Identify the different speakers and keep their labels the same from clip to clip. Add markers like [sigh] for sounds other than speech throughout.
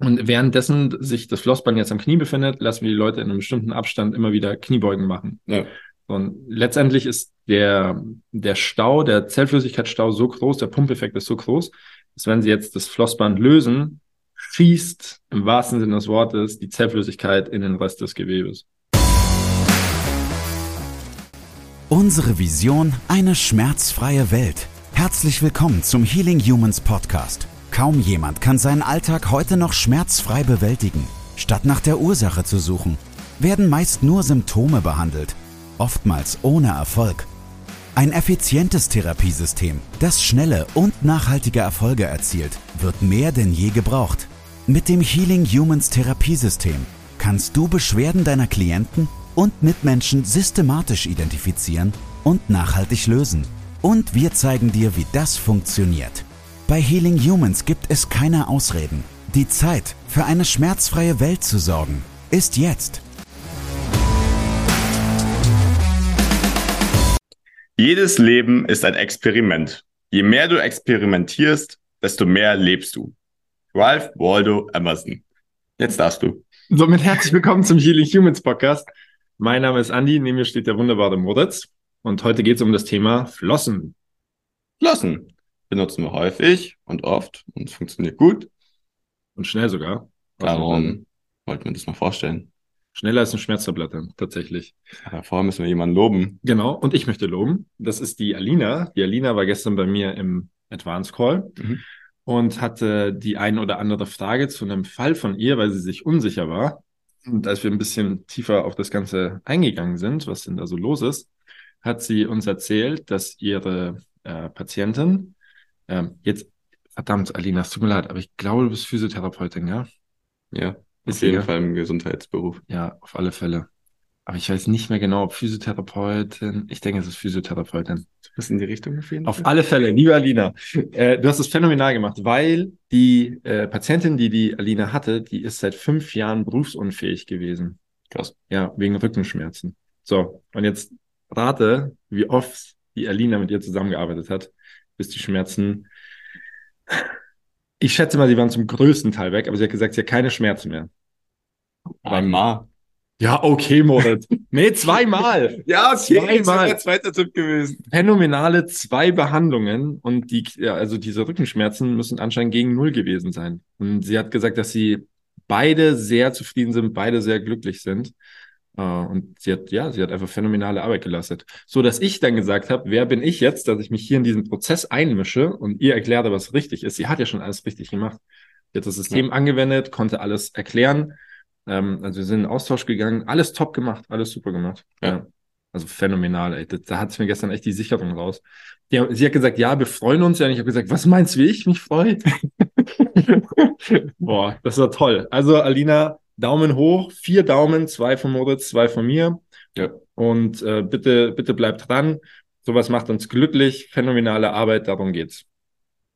Speaker 1: Und währenddessen sich das Flossband jetzt am Knie befindet, lassen wir die Leute in einem bestimmten Abstand immer wieder Kniebeugen machen.
Speaker 2: Ja.
Speaker 1: Und letztendlich ist der, der Stau, der Zellflüssigkeitsstau so groß, der Pumpeffekt ist so groß, dass wenn Sie jetzt das Flossband lösen, schießt im wahrsten Sinne des Wortes die Zellflüssigkeit in den Rest des Gewebes.
Speaker 3: Unsere Vision, eine schmerzfreie Welt. Herzlich willkommen zum Healing Humans Podcast. Kaum jemand kann seinen Alltag heute noch schmerzfrei bewältigen. Statt nach der Ursache zu suchen, werden meist nur Symptome behandelt, oftmals ohne Erfolg. Ein effizientes Therapiesystem, das schnelle und nachhaltige Erfolge erzielt, wird mehr denn je gebraucht. Mit dem Healing Humans Therapiesystem kannst du Beschwerden deiner Klienten und Mitmenschen systematisch identifizieren und nachhaltig lösen. Und wir zeigen dir, wie das funktioniert. Bei Healing Humans gibt es keine Ausreden. Die Zeit, für eine schmerzfreie Welt zu sorgen, ist jetzt.
Speaker 2: Jedes Leben ist ein Experiment. Je mehr du experimentierst, desto mehr lebst du. Ralph Waldo Emerson. Jetzt darfst du.
Speaker 1: Somit herzlich willkommen zum Healing Humans Podcast. Mein Name ist Andy, neben mir steht der wunderbare Moritz und heute geht es um das Thema Flossen.
Speaker 2: Flossen benutzen wir häufig und oft und es funktioniert gut.
Speaker 1: Und schnell sogar.
Speaker 2: Darum wollten wir das mal vorstellen.
Speaker 1: Schneller als eine Schmerztablette, tatsächlich.
Speaker 2: Aber vorher müssen wir jemanden loben.
Speaker 1: Genau, und ich möchte loben. Das ist die Alina. Die Alina war gestern bei mir im Advance Call
Speaker 2: Mhm.
Speaker 1: und hatte die ein oder andere Frage zu einem Fall von ihr, weil sie sich unsicher war. Und als wir ein bisschen tiefer auf das Ganze eingegangen sind, was denn da so los ist, hat sie uns erzählt, dass ihre äh, Patientin ähm, jetzt, verdammt, Alina, es tut mir leid, aber ich glaube, du bist Physiotherapeutin, ja?
Speaker 2: Ja,
Speaker 1: Ist
Speaker 2: auf jeden
Speaker 1: egal.
Speaker 2: Fall im Gesundheitsberuf.
Speaker 1: Ja, auf alle Fälle. Aber ich weiß nicht mehr genau, ob Physiotherapeutin. Ich denke, es ist Physiotherapeutin.
Speaker 2: Du bist in die Richtung auf jeden
Speaker 1: Auf alle Fälle, liebe Alina, äh, du hast es phänomenal gemacht, weil die äh, Patientin, die die Alina hatte, die ist seit fünf Jahren berufsunfähig gewesen.
Speaker 2: Krass.
Speaker 1: Ja, wegen Rückenschmerzen. So, und jetzt rate, wie oft die Alina mit ihr zusammengearbeitet hat, bis die Schmerzen. Ich schätze mal, sie waren zum größten Teil weg, aber sie hat gesagt, sie hat keine Schmerzen mehr.
Speaker 2: Einmal.
Speaker 1: Ja, okay, Moritz. Nee, zweimal. [laughs]
Speaker 2: Ja,
Speaker 1: okay, das wäre der
Speaker 2: zweite Tipp gewesen.
Speaker 1: phänomenale zwei Behandlungen und die, ja, also diese Rückenschmerzen müssen anscheinend gegen Null gewesen sein. Und sie hat gesagt, dass sie beide sehr zufrieden sind, beide sehr glücklich sind. Äh, Und sie hat, ja, sie hat einfach phänomenale Arbeit geleistet. So dass ich dann gesagt habe, wer bin ich jetzt, dass ich mich hier in diesen Prozess einmische und ihr erkläre, was richtig ist. Sie hat ja schon alles richtig gemacht. Sie hat das System angewendet, konnte alles erklären. Ähm, also wir sind in den Austausch gegangen, alles top gemacht, alles super gemacht.
Speaker 2: Ja.
Speaker 1: Also phänomenal, ey. Da hat es mir gestern echt die Sicherung raus. Ja, sie hat gesagt, ja, wir freuen uns ja. Und ich habe gesagt, was meinst du, wie ich mich freue? [laughs] [laughs] Boah, das war toll. Also, Alina, Daumen hoch, vier Daumen, zwei von Moritz, zwei von mir.
Speaker 2: Ja.
Speaker 1: Und äh, bitte, bitte bleibt dran. Sowas macht uns glücklich. Phänomenale Arbeit, darum geht's.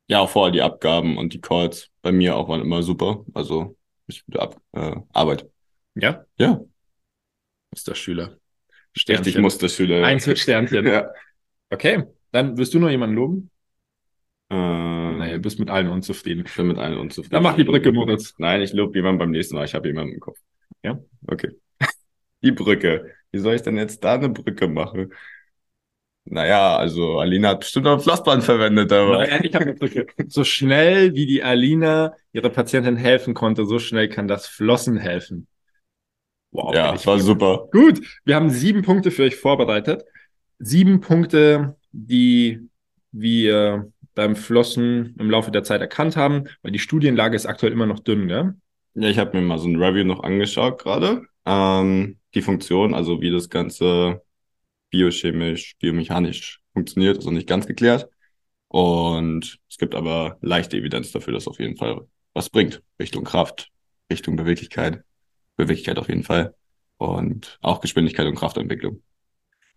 Speaker 2: Ja, auch vorher die Abgaben und die Calls bei mir auch waren immer super. Also, richtig gute Ab äh, Arbeit.
Speaker 1: Ja?
Speaker 2: Ja,
Speaker 1: Musterschüler.
Speaker 2: richtig Musterschüler.
Speaker 1: Eins mit Sternchen. [laughs]
Speaker 2: Ja.
Speaker 1: Okay, dann wirst du noch jemanden loben?
Speaker 2: Ähm,
Speaker 1: Naja, du bist mit allen unzufrieden.
Speaker 2: ich bin mit allen unzufrieden.
Speaker 1: Dann mach die Brücke, Moritz.
Speaker 2: Nein, ich lobe jemanden beim nächsten Mal. Ich habe jemanden im Kopf.
Speaker 1: Ja?
Speaker 2: Okay. [laughs] Die Brücke. Wie soll ich denn jetzt da eine Brücke machen? Naja, also Alina hat bestimmt ein Flossband verwendet, aber.
Speaker 1: Nein, ich habe eine Brücke. So schnell wie die Alina ihrer Patientin helfen konnte, so schnell kann das Flossen helfen. Wow,
Speaker 2: ja,
Speaker 1: ich
Speaker 2: war super.
Speaker 1: Gut, wir haben sieben Punkte für euch vorbereitet. Sieben Punkte, die wir beim Flossen im Laufe der Zeit erkannt haben, weil die Studienlage ist aktuell immer noch dünn, gell?
Speaker 2: Ja, ich habe mir mal so ein Review noch angeschaut gerade. Ähm, die Funktion, also wie das Ganze biochemisch, biomechanisch funktioniert, ist noch nicht ganz geklärt. Und es gibt aber leichte Evidenz dafür, dass auf jeden Fall was bringt. Richtung Kraft, Richtung Beweglichkeit. Beweglichkeit auf jeden Fall. Und auch Geschwindigkeit und Kraftentwicklung.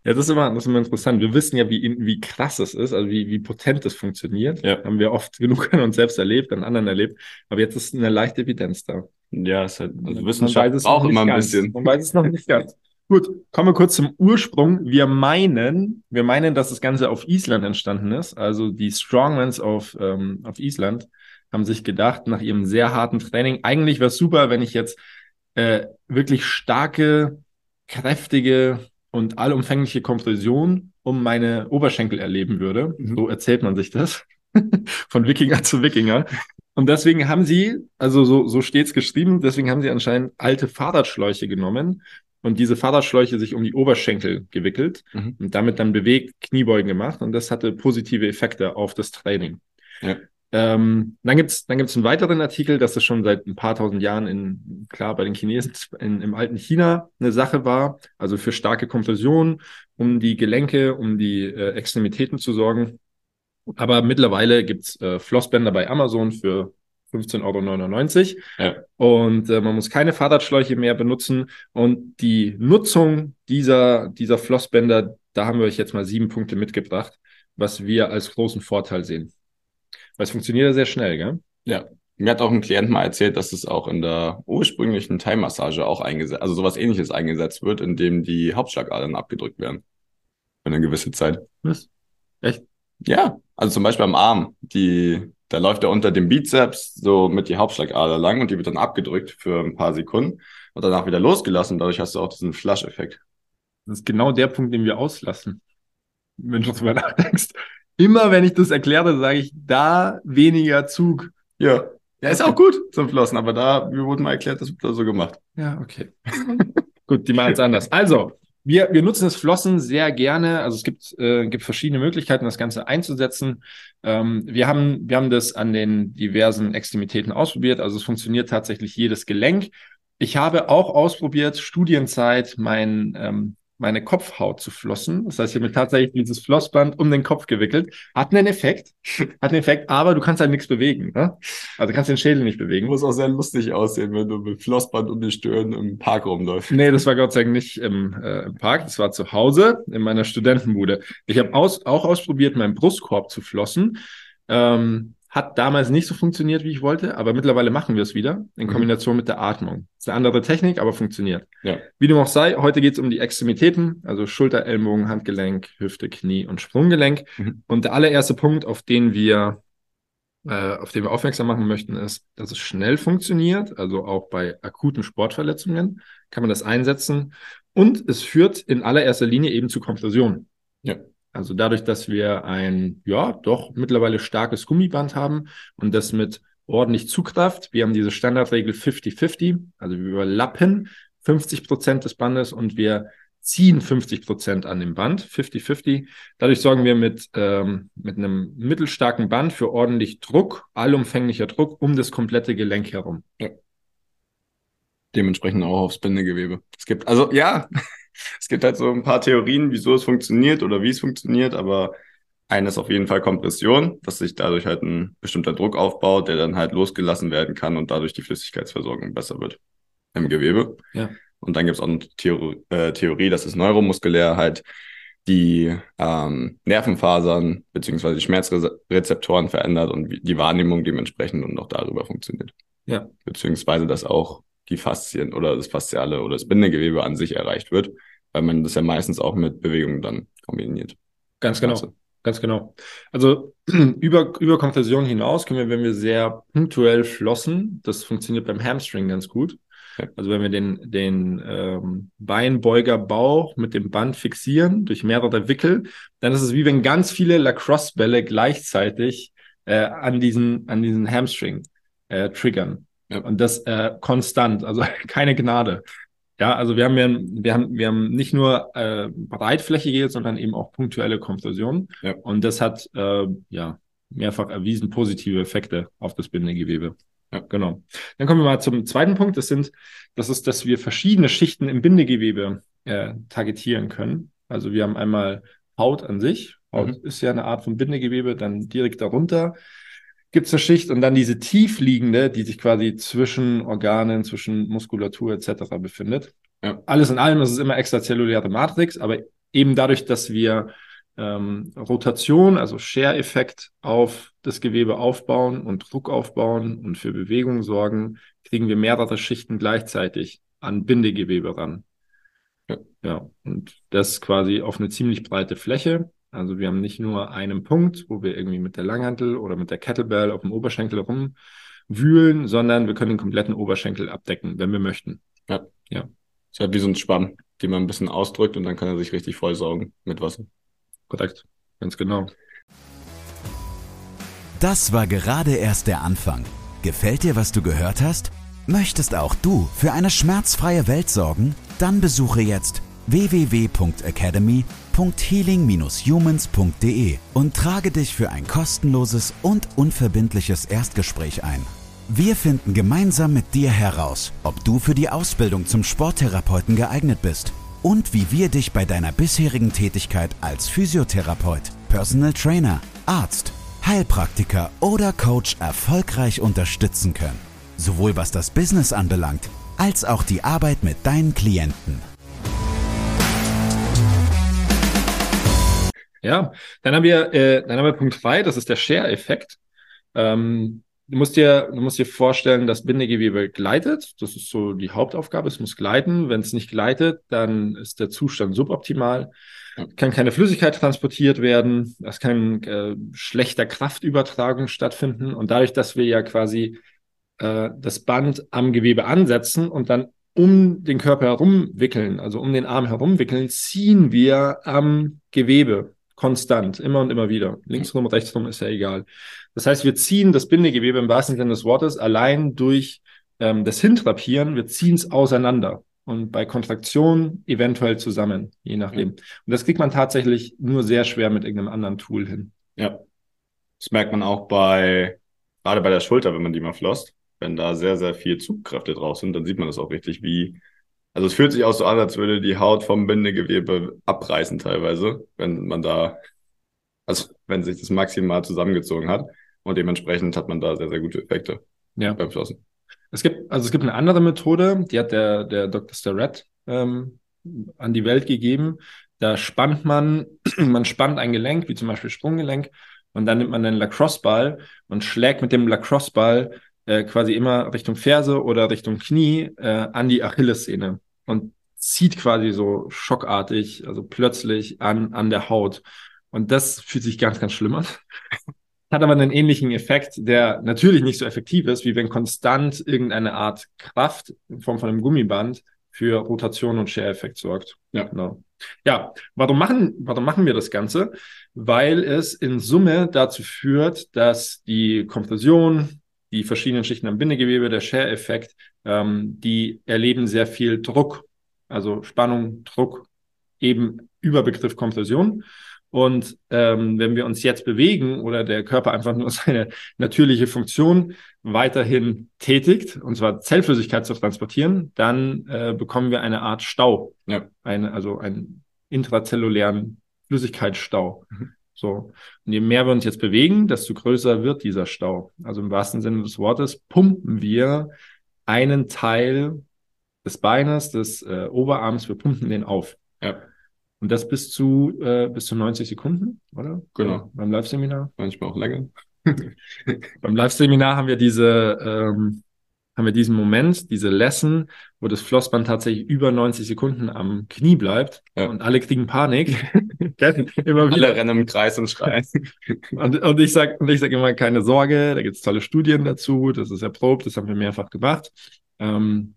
Speaker 1: Ja, das ist immer, das ist immer interessant. Wir wissen ja, wie, wie krass es ist, also wie, wie potent es funktioniert.
Speaker 2: Ja.
Speaker 1: Haben wir oft genug an uns selbst erlebt, an anderen erlebt. Aber jetzt ist eine leichte Evidenz da.
Speaker 2: Ja, ist halt, also Wissenschaft
Speaker 1: es
Speaker 2: auch immer ein
Speaker 1: ganz.
Speaker 2: bisschen.
Speaker 1: Man weiß es noch nicht ganz. Gut, kommen wir kurz zum Ursprung. Wir meinen, wir meinen, dass das Ganze auf Island entstanden ist. Also die Strongmans auf, ähm, auf Island haben sich gedacht, nach ihrem sehr harten Training, eigentlich wäre es super, wenn ich jetzt äh, wirklich starke, kräftige und allumfängliche Kompression um meine Oberschenkel erleben würde. Mhm. So erzählt man sich das. [laughs] Von Wikinger zu Wikinger. Und deswegen haben sie, also so, so steht's geschrieben, deswegen haben sie anscheinend alte Fahrradschläuche genommen und diese Fahrradschläuche sich um die Oberschenkel gewickelt mhm. und damit dann bewegt Kniebeugen gemacht und das hatte positive Effekte auf das Training. Ja. Ähm, dann gibt's dann gibt's einen weiteren Artikel, dass es schon seit ein paar tausend Jahren in, klar, bei den Chinesen in, im alten China eine Sache war, also für starke Kompression, um die Gelenke, um die äh, Extremitäten zu sorgen. Aber mittlerweile gibt's äh, Flossbänder bei Amazon für 15,99 Euro. Ja. Und äh, man muss keine Fahrradschläuche mehr benutzen. Und die Nutzung dieser, dieser Flossbänder, da haben wir euch jetzt mal sieben Punkte mitgebracht, was wir als großen Vorteil sehen. Weil es funktioniert ja sehr schnell, gell?
Speaker 2: Ja. Mir hat auch ein Klient mal erzählt, dass es auch in der ursprünglichen Thai-Massage auch eingesetzt, also sowas ähnliches eingesetzt wird, in dem die Hauptschlagadern abgedrückt werden. Für eine gewisse Zeit.
Speaker 1: Was? Echt?
Speaker 2: Ja. Also zum Beispiel am Arm. Die, da läuft er unter dem Bizeps so mit die Hauptschlagader lang und die wird dann abgedrückt für ein paar Sekunden und danach wieder losgelassen. Dadurch hast du auch diesen Flush-Effekt.
Speaker 1: Das ist genau der Punkt, den wir auslassen. Wenn du darüber nachdenkst immer wenn ich das erkläre, sage ich, da weniger Zug.
Speaker 2: Ja. Ja, ist auch gut zum Flossen, aber da, mir wurde mal erklärt, das wird da so gemacht.
Speaker 1: Ja, okay. [laughs] gut, die machen es anders. Also, wir, wir nutzen das Flossen sehr gerne. Also es gibt, äh, gibt verschiedene Möglichkeiten, das Ganze einzusetzen. Ähm, wir, haben, wir haben das an den diversen Extremitäten ausprobiert. Also es funktioniert tatsächlich jedes Gelenk. Ich habe auch ausprobiert, Studienzeit, mein ähm, meine Kopfhaut zu flossen. Das heißt, ich habe mir tatsächlich dieses Flossband um den Kopf gewickelt. Hat einen Effekt, [laughs] hat einen Effekt, aber du kannst halt nichts bewegen. Ne? Also du kannst den Schädel nicht bewegen.
Speaker 2: Muss auch sehr lustig aussehen, wenn du mit Flossband um die Stirn im Park rumläufst.
Speaker 1: Nee, das war Gott sei Dank nicht im, äh, im Park, das war zu Hause in meiner Studentenbude. Ich habe aus, auch ausprobiert, meinen Brustkorb zu flossen. Ähm, hat damals nicht so funktioniert, wie ich wollte, aber mittlerweile machen wir es wieder in mhm. Kombination mit der Atmung. ist eine andere Technik, aber funktioniert. Ja. Wie dem auch sei, heute geht es um die Extremitäten, also Schulter, Ellenbogen, Handgelenk, Hüfte, Knie und Sprunggelenk. Mhm. Und der allererste Punkt, auf den wir äh, auf den wir aufmerksam machen möchten, ist, dass es schnell funktioniert, also auch bei akuten Sportverletzungen kann man das einsetzen. Und es führt in allererster Linie eben zu Kompression. Ja. Also dadurch, dass wir ein, ja, doch mittlerweile starkes Gummiband haben und das mit ordentlich Zugkraft. Wir haben diese Standardregel 50-50, also wir überlappen 50 Prozent des Bandes und wir ziehen 50 Prozent an dem Band, 50-50. Dadurch sorgen wir mit, ähm, mit einem mittelstarken Band für ordentlich Druck, allumfänglicher Druck um das komplette Gelenk herum. Ja.
Speaker 2: Dementsprechend auch aufs Bindegewebe. Es gibt, also ja, es gibt halt so ein paar Theorien, wieso es funktioniert oder wie es funktioniert, aber eine ist auf jeden Fall Kompression, dass sich dadurch halt ein bestimmter Druck aufbaut, der dann halt losgelassen werden kann und dadurch die Flüssigkeitsversorgung besser wird im Gewebe. Ja. Und dann gibt es auch eine Theorie, äh, Theorie, dass es neuromuskulär halt die ähm, Nervenfasern beziehungsweise die Schmerzrezeptoren verändert und die Wahrnehmung dementsprechend und auch darüber funktioniert. Ja. Beziehungsweise, dass auch die Faszien oder das Fasziale oder das Bindegewebe an sich erreicht wird, weil man das ja meistens auch mit Bewegungen dann kombiniert.
Speaker 1: Ganz genau. Also. Ganz genau. Also [clears throat] über, über Kompression hinaus können wir, wenn wir sehr punktuell flossen, das funktioniert beim Hamstring ganz gut. Also wenn wir den, den ähm, Beinbeugerbauch mit dem Band fixieren durch mehrere Wickel, dann ist es wie wenn ganz viele Lacrosse-Bälle gleichzeitig äh, an diesen, an diesen Hamstring äh, triggern. Ja. Und das äh, konstant, also [laughs] keine Gnade. Ja, also wir haben ja, wir haben, wir haben nicht nur äh, breitflächige, sondern eben auch punktuelle Kompression. Ja. Und das hat äh, ja mehrfach erwiesen positive Effekte auf das Bindegewebe. Ja, genau. Dann kommen wir mal zum zweiten Punkt. Das sind, das ist, dass wir verschiedene Schichten im Bindegewebe äh, targetieren können. Also wir haben einmal Haut an sich. Haut mhm. ist ja eine Art von Bindegewebe, dann direkt darunter gibt es eine Schicht und dann diese tiefliegende, die sich quasi zwischen Organen, zwischen Muskulatur etc. befindet. Ja. Alles in allem ist es immer extrazelluläre Matrix, aber eben dadurch, dass wir ähm, Rotation, also Share-Effekt auf das Gewebe aufbauen und Druck aufbauen und für Bewegung sorgen, kriegen wir mehrere Schichten gleichzeitig an Bindegewebe ran. Ja. ja, und das quasi auf eine ziemlich breite Fläche. Also wir haben nicht nur einen Punkt, wo wir irgendwie mit der Langhantel oder mit der Kettlebell auf dem Oberschenkel rumwühlen, sondern wir können den kompletten Oberschenkel abdecken, wenn wir möchten.
Speaker 2: Ja. Ja. Ist halt wie so ein Spann, den man ein bisschen ausdrückt und dann kann er sich richtig vollsaugen mit Wasser.
Speaker 1: Korrekt. Ganz genau.
Speaker 3: Das war gerade erst der Anfang. Gefällt dir, was du gehört hast? Möchtest auch du für eine schmerzfreie Welt sorgen? Dann besuche jetzt www.academy.healing-humans.de und trage dich für ein kostenloses und unverbindliches Erstgespräch ein. Wir finden gemeinsam mit dir heraus, ob du für die Ausbildung zum Sporttherapeuten geeignet bist und wie wir dich bei deiner bisherigen Tätigkeit als Physiotherapeut, Personal Trainer, Arzt, Heilpraktiker oder Coach erfolgreich unterstützen können. Sowohl was das Business anbelangt, als auch die Arbeit mit deinen Klienten.
Speaker 1: Ja, dann haben wir, äh, dann haben wir Punkt 2, das ist der Share-Effekt. Ähm, du musst dir, du musst dir vorstellen, das Bindegewebe gleitet. Das ist so die Hauptaufgabe. Es muss gleiten. Wenn es nicht gleitet, dann ist der Zustand suboptimal. Kann keine Flüssigkeit transportiert werden. Es kann äh, schlechter Kraftübertragung stattfinden. Und dadurch, dass wir ja quasi äh, das Band am Gewebe ansetzen und dann um den Körper herumwickeln, also um den Arm herumwickeln, ziehen wir am Gewebe konstant, immer und immer wieder. Linksrum, rechtsrum ist ja egal. Das heißt, wir ziehen das Bindegewebe im wahrsten Sinne des Wortes allein durch ähm, das Hintrapieren, wir ziehen es auseinander und bei Kontraktion eventuell zusammen, je nachdem. Und das kriegt man tatsächlich nur sehr schwer mit irgendeinem anderen Tool hin.
Speaker 2: Ja. Das merkt man auch bei, gerade bei der Schulter, wenn man die mal flosst. Wenn da sehr, sehr viel Zugkräfte drauf sind, dann sieht man das auch richtig, wie, also es fühlt sich auch so an, als würde die Haut vom Bindegewebe abreißen teilweise, wenn man da, also wenn sich das maximal zusammengezogen hat. Und dementsprechend hat man da sehr, sehr gute Effekte
Speaker 1: ja. beim Flossen. Es gibt, also es gibt eine andere Methode, die hat der, der Dr. Starrett ähm, an die Welt gegeben. Da spannt man, [clears throat] man spannt ein Gelenk, wie zum Beispiel Sprunggelenk, und dann nimmt man einen Lacrosse-Ball und schlägt mit dem Lacrosse-Ball äh, quasi immer Richtung Ferse oder Richtung Knie äh, an die Achillessehne und zieht quasi so schockartig, also plötzlich an, an der Haut. Und das fühlt sich ganz, ganz schlimm an. [laughs] Hat aber einen ähnlichen Effekt, der natürlich nicht so effektiv ist, wie wenn konstant irgendeine Art Kraft in Form von einem Gummiband für Rotation und Share-Effekt sorgt. Ja, genau. Ja, warum machen, warum machen wir das Ganze? Weil es in Summe dazu führt, dass die Kompression, die verschiedenen Schichten am Bindegewebe, der Share-Effekt, ähm, die erleben sehr viel Druck, also Spannung, Druck, eben Überbegriff Kompression. Und ähm, wenn wir uns jetzt bewegen oder der Körper einfach nur [laughs] seine natürliche Funktion weiterhin tätigt, und zwar Zellflüssigkeit zu transportieren, dann äh, bekommen wir eine Art Stau, ja. eine, also einen intrazellulären Flüssigkeitsstau. Mhm. So. Und je mehr wir uns jetzt bewegen, desto größer wird dieser Stau. Also im wahrsten Sinne des Wortes pumpen wir einen Teil des Beines, des äh, Oberarms, wir pumpen den auf. Ja. Und das bis zu, äh, bis zu 90 Sekunden, oder?
Speaker 2: Genau. Ja,
Speaker 1: beim Live-Seminar.
Speaker 2: Manchmal auch länger. [laughs] [laughs]
Speaker 1: beim Live-Seminar haben wir diese, ähm, haben wir diesen Moment, diese Lesson, wo das Flossband tatsächlich über 90 Sekunden am Knie bleibt ja. und alle kriegen Panik. [laughs]
Speaker 2: immer wieder. Alle rennen im Kreis und schreien. [laughs]
Speaker 1: und, und ich sag, und ich sag immer, keine Sorge, da gibt es tolle Studien dazu, das ist erprobt, das haben wir mehrfach gemacht. Ähm,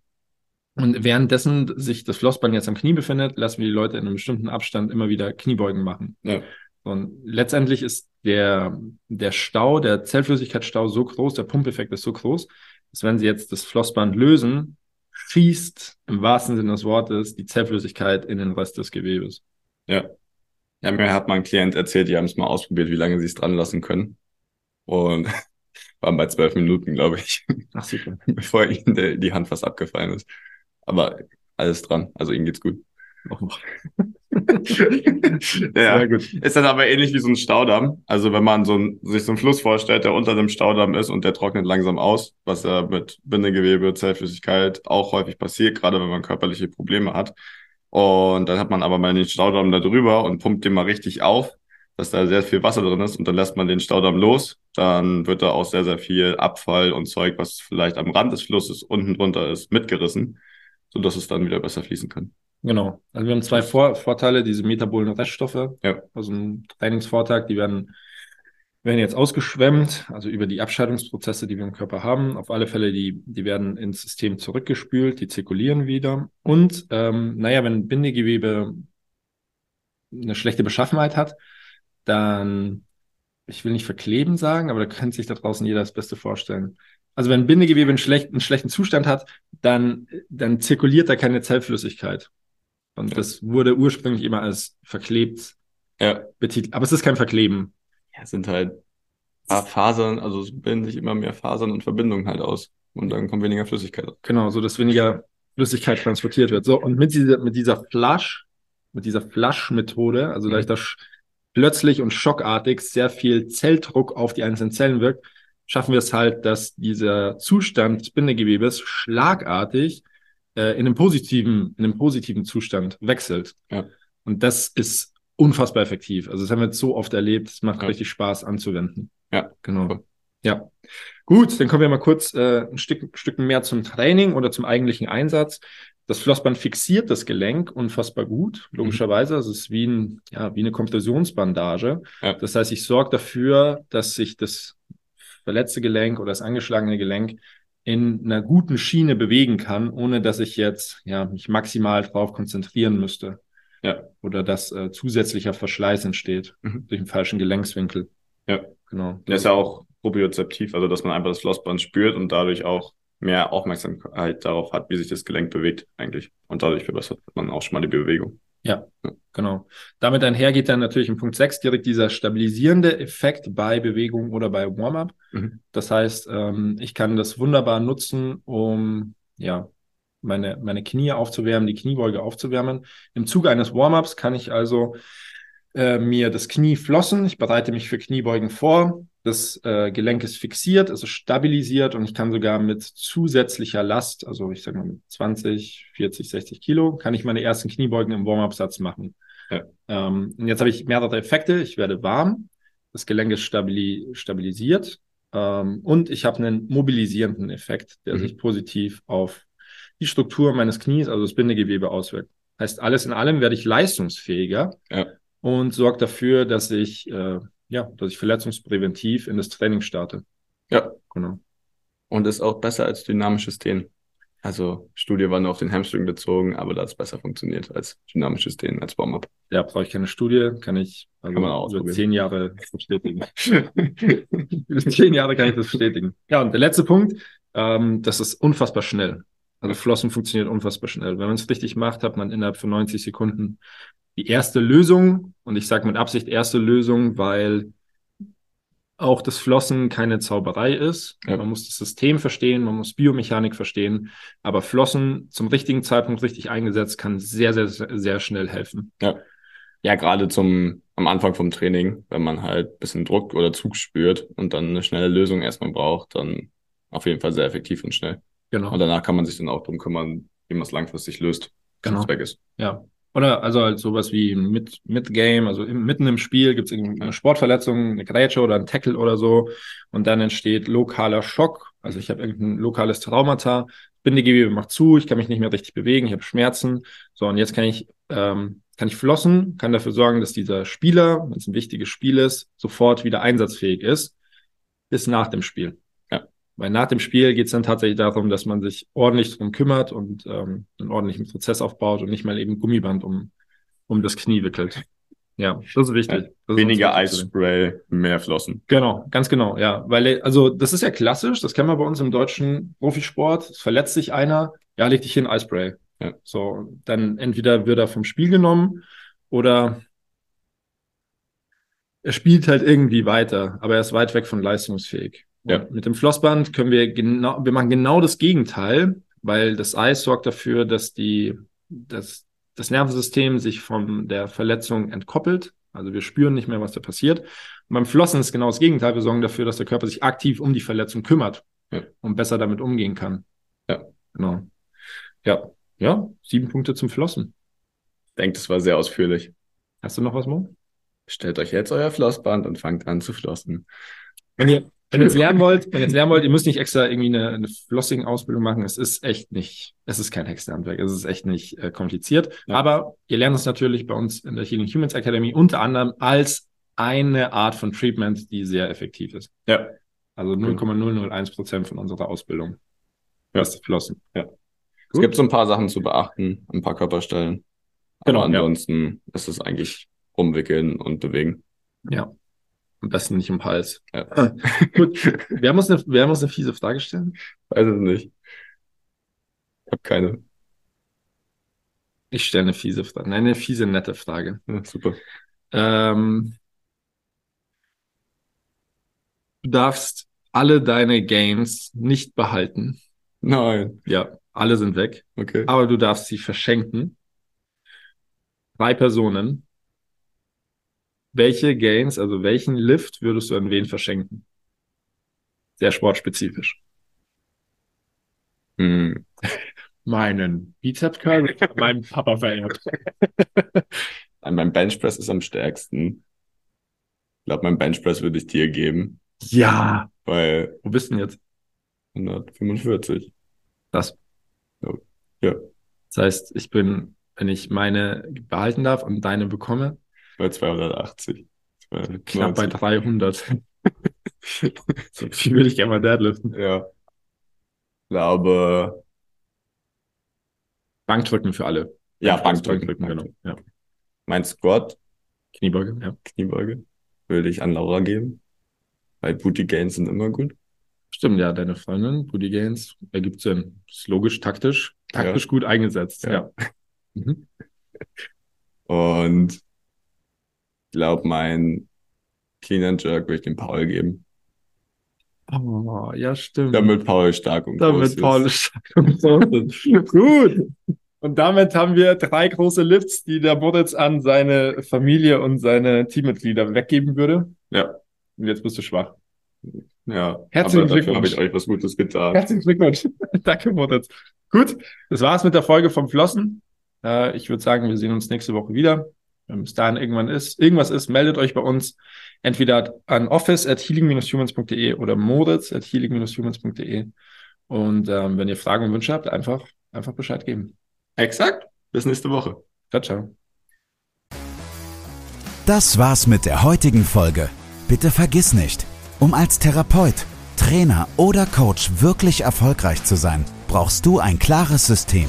Speaker 1: und währenddessen sich das Flossband jetzt am Knie befindet, lassen wir die Leute in einem bestimmten Abstand immer wieder Kniebeugen machen. Ja. Und letztendlich ist der, der Stau, der Zellflüssigkeitsstau so groß, der Pumpeffekt ist so groß, dass wenn Sie jetzt das Flossband lösen, schießt im wahrsten Sinne des Wortes die Zellflüssigkeit in den Rest des Gewebes.
Speaker 2: Ja. Ja, mir hat mein Klient erzählt, die haben es mal ausprobiert, wie lange sie es dran lassen können. Und [laughs] waren bei zwölf Minuten, glaube ich.
Speaker 1: Ach super. [laughs]
Speaker 2: Bevor ihnen die Hand fast abgefallen ist. Aber alles dran. Also ihnen geht's gut. [laughs] ja, gut. Ist dann aber ähnlich wie so ein Staudamm. Also wenn man so ein, sich so einen Fluss vorstellt, der unter dem Staudamm ist und der trocknet langsam aus, was ja mit Bindegewebe, Zellflüssigkeit auch häufig passiert, gerade wenn man körperliche Probleme hat. Und dann hat man aber mal den Staudamm da drüber und pumpt den mal richtig auf, dass da sehr viel Wasser drin ist und dann lässt man den Staudamm los. Dann wird da auch sehr, sehr viel Abfall und Zeug, was vielleicht am Rand des Flusses unten drunter ist, mitgerissen, sodass es dann wieder besser fließen kann.
Speaker 1: Genau. Also wir haben zwei Vor Vorteile, diese metabolen Reststoffe.
Speaker 2: Ja.
Speaker 1: Also ein Trainingsvortag, die werden, werden jetzt ausgeschwemmt, also über die Abscheidungsprozesse, die wir im Körper haben. Auf alle Fälle, die, die werden ins System zurückgespült, die zirkulieren wieder. Und ähm, naja, wenn Bindegewebe eine schlechte Beschaffenheit hat, dann, ich will nicht verkleben sagen, aber da kann sich da draußen jeder das Beste vorstellen. Also wenn Bindegewebe einen schlechten, einen schlechten Zustand hat, dann, dann zirkuliert da keine Zellflüssigkeit. Und
Speaker 2: Ja.
Speaker 1: das wurde ursprünglich immer als verklebt
Speaker 2: Ja.
Speaker 1: betitelt. Aber es ist kein Verkleben.
Speaker 2: Ja, es sind halt ein paar Fasern, also es bilden sich immer mehr Fasern und Verbindungen halt aus. Und dann kommt weniger Flüssigkeit.
Speaker 1: Genau, so dass weniger Flüssigkeit transportiert wird. So, und mit dieser, mit dieser Flush, mit dieser Flush-Methode, also
Speaker 2: Mhm.
Speaker 1: dadurch, dass sch- plötzlich und schockartig sehr viel Zelldruck auf die einzelnen Zellen wirkt, schaffen wir es halt, dass dieser Zustand des Bindegewebes schlagartig äh, in einem positiven, in einem positiven Zustand wechselt.
Speaker 2: Ja.
Speaker 1: Und das ist unfassbar effektiv. Also das haben wir jetzt so oft erlebt, es macht
Speaker 2: Ja.
Speaker 1: richtig Spaß anzuwenden.
Speaker 2: Ja,
Speaker 1: Genau.
Speaker 2: cool.
Speaker 1: Ja. Gut, dann kommen wir mal kurz äh, ein Stück, Stück mehr zum Training oder zum eigentlichen Einsatz. Das Flossband fixiert das Gelenk unfassbar gut, logischerweise. Also es ist wie, ein, ja, wie eine Kompressionsbandage.
Speaker 2: Ja.
Speaker 1: Das heißt, ich sorge dafür, dass sich das verletzte Gelenk oder das angeschlagene Gelenk in einer guten Schiene bewegen kann, ohne dass ich jetzt ja, mich maximal drauf konzentrieren müsste.
Speaker 2: Ja.
Speaker 1: Oder dass äh, zusätzlicher Verschleiß entsteht
Speaker 2: Mhm.
Speaker 1: durch den falschen Gelenkswinkel.
Speaker 2: Ja.
Speaker 1: Genau.
Speaker 2: Der ist ja auch propriozeptiv, also dass man einfach das Flossband spürt und dadurch auch mehr Aufmerksamkeit darauf hat, wie sich das Gelenk bewegt eigentlich. Und dadurch verbessert man auch schon mal die Bewegung.
Speaker 1: Genau. Damit einhergeht dann natürlich in Punkt 6 direkt dieser stabilisierende Effekt bei Bewegung oder bei Warm-up.
Speaker 2: Mhm.
Speaker 1: Das heißt, ähm, ich kann das wunderbar nutzen, um ja meine, meine Knie aufzuwärmen, die Kniebeuge aufzuwärmen. Im Zuge eines Warm-ups kann ich also äh, mir das Knie flossen. Ich bereite mich für Kniebeugen vor. Das äh, Gelenk ist fixiert, es ist stabilisiert und ich kann sogar mit zusätzlicher Last, also ich sage mal mit 20, 40, 60 Kilo, kann ich meine ersten Kniebeugen im Warm-up-Satz machen.
Speaker 2: Ja.
Speaker 1: Ähm, und jetzt habe ich mehrere Effekte. Ich werde warm, das Gelenk ist stabili stabilisiert ähm, und ich habe einen mobilisierenden Effekt, der
Speaker 2: Mhm.
Speaker 1: sich positiv auf die Struktur meines Knies, also das Bindegewebe auswirkt. Heißt, alles in allem werde ich leistungsfähiger
Speaker 2: Ja.
Speaker 1: und sorgt dafür, dass ich, äh, ja, dass ich verletzungspräventiv in das Training starte.
Speaker 2: Ja.
Speaker 1: Genau.
Speaker 2: Und ist auch besser als dynamisches Dehnen. Also Studie war nur auf den Hamstring bezogen, aber da hat es besser funktioniert als dynamisches Dehnen, als Warm-up.
Speaker 1: Ja, brauche ich keine Studie, kann ich also
Speaker 2: Kann man auch
Speaker 1: über zehn Jahre bestätigen. [laughs] über zehn Jahre kann ich das bestätigen. Ja, und der letzte Punkt, ähm, das ist unfassbar schnell. Also Flossen funktioniert unfassbar schnell. Wenn man es richtig macht, hat man innerhalb von 90 Sekunden die erste Lösung. Und ich sage mit Absicht erste Lösung, weil auch das Flossen keine Zauberei ist.
Speaker 2: Ja.
Speaker 1: Man muss das System verstehen, man muss Biomechanik verstehen. Aber Flossen zum richtigen Zeitpunkt richtig eingesetzt kann sehr, sehr, sehr, schnell helfen.
Speaker 2: Ja, gerade zum am Anfang vom Training, wenn man halt bisschen Druck oder Zug spürt und dann eine schnelle Lösung erstmal braucht, dann auf jeden Fall sehr effektiv und schnell.
Speaker 1: Genau.
Speaker 2: Und danach kann man sich dann auch drum kümmern, wie man es langfristig löst,
Speaker 1: Genau.
Speaker 2: es weg ist.
Speaker 1: Ja. Oder also halt sowas wie mit, mit Game, also im, mitten im Spiel gibt es eine Sportverletzung, eine Grätsche oder ein Tackle oder so und dann entsteht lokaler Schock. Also ich habe irgendein lokales Traumata, Bindegewebe macht zu, ich kann mich nicht mehr richtig bewegen, ich habe Schmerzen. So, und jetzt kann ich, ähm, kann ich flossen, kann dafür sorgen, dass dieser Spieler, wenn es ein wichtiges Spiel ist, sofort wieder einsatzfähig ist, bis nach dem Spiel. Weil nach dem Spiel geht es dann tatsächlich darum, dass man sich ordentlich drum kümmert und ähm, einen ordentlichen Prozess aufbaut und nicht mal eben Gummiband um, um das Knie wickelt. Ja, das ist wichtig. Das ist
Speaker 2: Weniger. Eisspray, mehr Flossen.
Speaker 1: Genau, ganz genau, ja. Weil, also, das ist ja klassisch, das kennen wir bei uns im deutschen Profisport. Es verletzt sich einer, ja, leg dich hin, Eispray.
Speaker 2: Ja.
Speaker 1: So, dann entweder wird er vom Spiel genommen oder er spielt halt irgendwie weiter, aber er ist weit weg von leistungsfähig.
Speaker 2: Ja.
Speaker 1: Mit dem Flossband können wir genau, wir machen genau das Gegenteil, weil das Eis sorgt dafür, dass die, dass das Nervensystem sich von der Verletzung entkoppelt. Also wir spüren nicht mehr, was da passiert. Und beim Flossen ist genau das Gegenteil. Wir sorgen dafür, dass der Körper sich aktiv um die Verletzung kümmert
Speaker 2: Ja.
Speaker 1: und besser damit umgehen kann.
Speaker 2: Ja.
Speaker 1: Genau. Ja. Ja, sieben Punkte zum Flossen.
Speaker 2: Ich denke, das war sehr ausführlich.
Speaker 1: Hast du noch was, Mo?
Speaker 2: Stellt euch jetzt euer Flossband und fangt an zu flossen.
Speaker 1: Wenn ihr, Wenn ihr es lernen wollt, wenn ihr es lernen wollt, ihr müsst nicht extra irgendwie eine, eine Flossing-Ausbildung machen. Es ist echt nicht, es ist kein Hexenhandwerk. Es ist echt nicht äh, kompliziert.
Speaker 2: Ja.
Speaker 1: Aber ihr lernt es natürlich bei uns in der Healing Humans Academy unter anderem als eine Art von Treatment, die sehr effektiv ist.
Speaker 2: Ja.
Speaker 1: Also 0,001 Prozent von unserer Ausbildung.
Speaker 2: Ja.
Speaker 1: Das Flossen.
Speaker 2: Es gibt so ein paar Sachen zu beachten, ein paar Körperstellen.
Speaker 1: Genau,
Speaker 2: Aber
Speaker 1: ja.
Speaker 2: ansonsten ist es eigentlich rumwickeln und bewegen.
Speaker 1: Ja. Am besten nicht im Hals.
Speaker 2: Ja.
Speaker 1: Gut. Wir haben uns eine, haben uns eine fiese Frage gestellt.
Speaker 2: Weiß es nicht. Ich habe keine.
Speaker 1: Ich stelle eine fiese Frage. Nein, eine fiese, nette Frage.
Speaker 2: Ja, super.
Speaker 1: Ähm, du darfst alle deine Games nicht behalten.
Speaker 2: Nein.
Speaker 1: Ja, alle sind weg.
Speaker 2: Okay.
Speaker 1: Aber du darfst sie verschenken. Drei Personen. Welche Games, also welchen Lift würdest du an wen verschenken? Sehr sportspezifisch.
Speaker 2: Hm.
Speaker 1: Meinen Bizeps Curl, [laughs] meinem Papa verehrt.
Speaker 2: An [laughs] meinem Benchpress ist am stärksten. Ich glaube, mein Benchpress würde ich dir geben,
Speaker 1: Ja.
Speaker 2: weil
Speaker 1: Wo bist du denn jetzt?
Speaker 2: 145.
Speaker 1: Das.
Speaker 2: Ja.
Speaker 1: Das heißt, ich bin, wenn ich meine behalten darf und deine bekomme,
Speaker 2: Bei 280.
Speaker 1: knapp bei
Speaker 2: 290.
Speaker 1: 300. [laughs] so viel will ich gerne mal deadliften.
Speaker 2: Ja. Glaube,
Speaker 1: Bankdrücken für alle.
Speaker 2: ja,
Speaker 1: Bankdrücken,
Speaker 2: Bankdrücken.
Speaker 1: genau. Ja.
Speaker 2: Mein Squat,
Speaker 1: Kniebeuge, ja.
Speaker 2: Kniebeuge, würde ich an Laura geben. Weil Booty Gains sind immer gut.
Speaker 1: Stimmt, ja, deine Freundin, Booty Gains, ergibt Sinn. Ist logisch, taktisch, taktisch gut eingesetzt, ja.
Speaker 2: Ja.
Speaker 1: Mhm. [laughs]
Speaker 2: Und glaube, mein Clean and Jerk würde ich dem Paul geben.
Speaker 1: Oh, ja, stimmt.
Speaker 2: Damit Paul stark und groß
Speaker 1: Damit
Speaker 2: ist.
Speaker 1: Paul stark und groß ist. [laughs] Gut. Und damit haben wir drei große Lifts, die der Moritz an seine Familie und seine Teammitglieder weggeben würde.
Speaker 2: Ja,
Speaker 1: Und jetzt bist du schwach.
Speaker 2: ja.
Speaker 1: Herzlichen
Speaker 2: Aber
Speaker 1: Glückwunsch.
Speaker 2: habe ich euch was Gutes getan.
Speaker 1: Herzlichen Glückwunsch. [laughs] Danke, Moritz. Gut, das war's mit der Folge vom Flossen. Äh, ich würde sagen, wir sehen uns nächste Woche wieder. Wenn bis dahin irgendwann ist, irgendwas ist, meldet euch bei uns entweder an office at healing-humans.de oder moritz at healing-humans.de. Und ähm, wenn ihr Fragen und Wünsche habt, einfach, einfach Bescheid geben.
Speaker 2: Exakt. Bis nächste Woche.
Speaker 1: Ciao, ciao.
Speaker 3: Das war's mit der heutigen Folge. Bitte vergiss nicht, um als Therapeut, Trainer oder Coach wirklich erfolgreich zu sein, brauchst du ein klares System.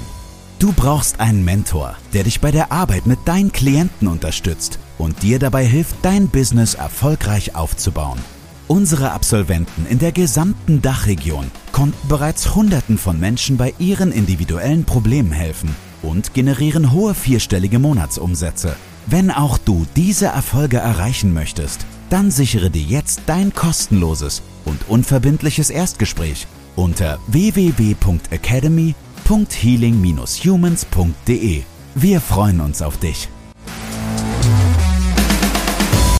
Speaker 3: Du brauchst einen Mentor, der dich bei der Arbeit mit deinen Klienten unterstützt und dir dabei hilft, dein Business erfolgreich aufzubauen. Unsere Absolventen in der gesamten Dachregion konnten bereits Hunderten von Menschen bei ihren individuellen Problemen helfen und generieren hohe vierstellige Monatsumsätze. Wenn auch du diese Erfolge erreichen möchtest, dann sichere dir jetzt dein kostenloses und unverbindliches Erstgespräch unter www.academy.healing-humans.de. Wir freuen uns auf dich.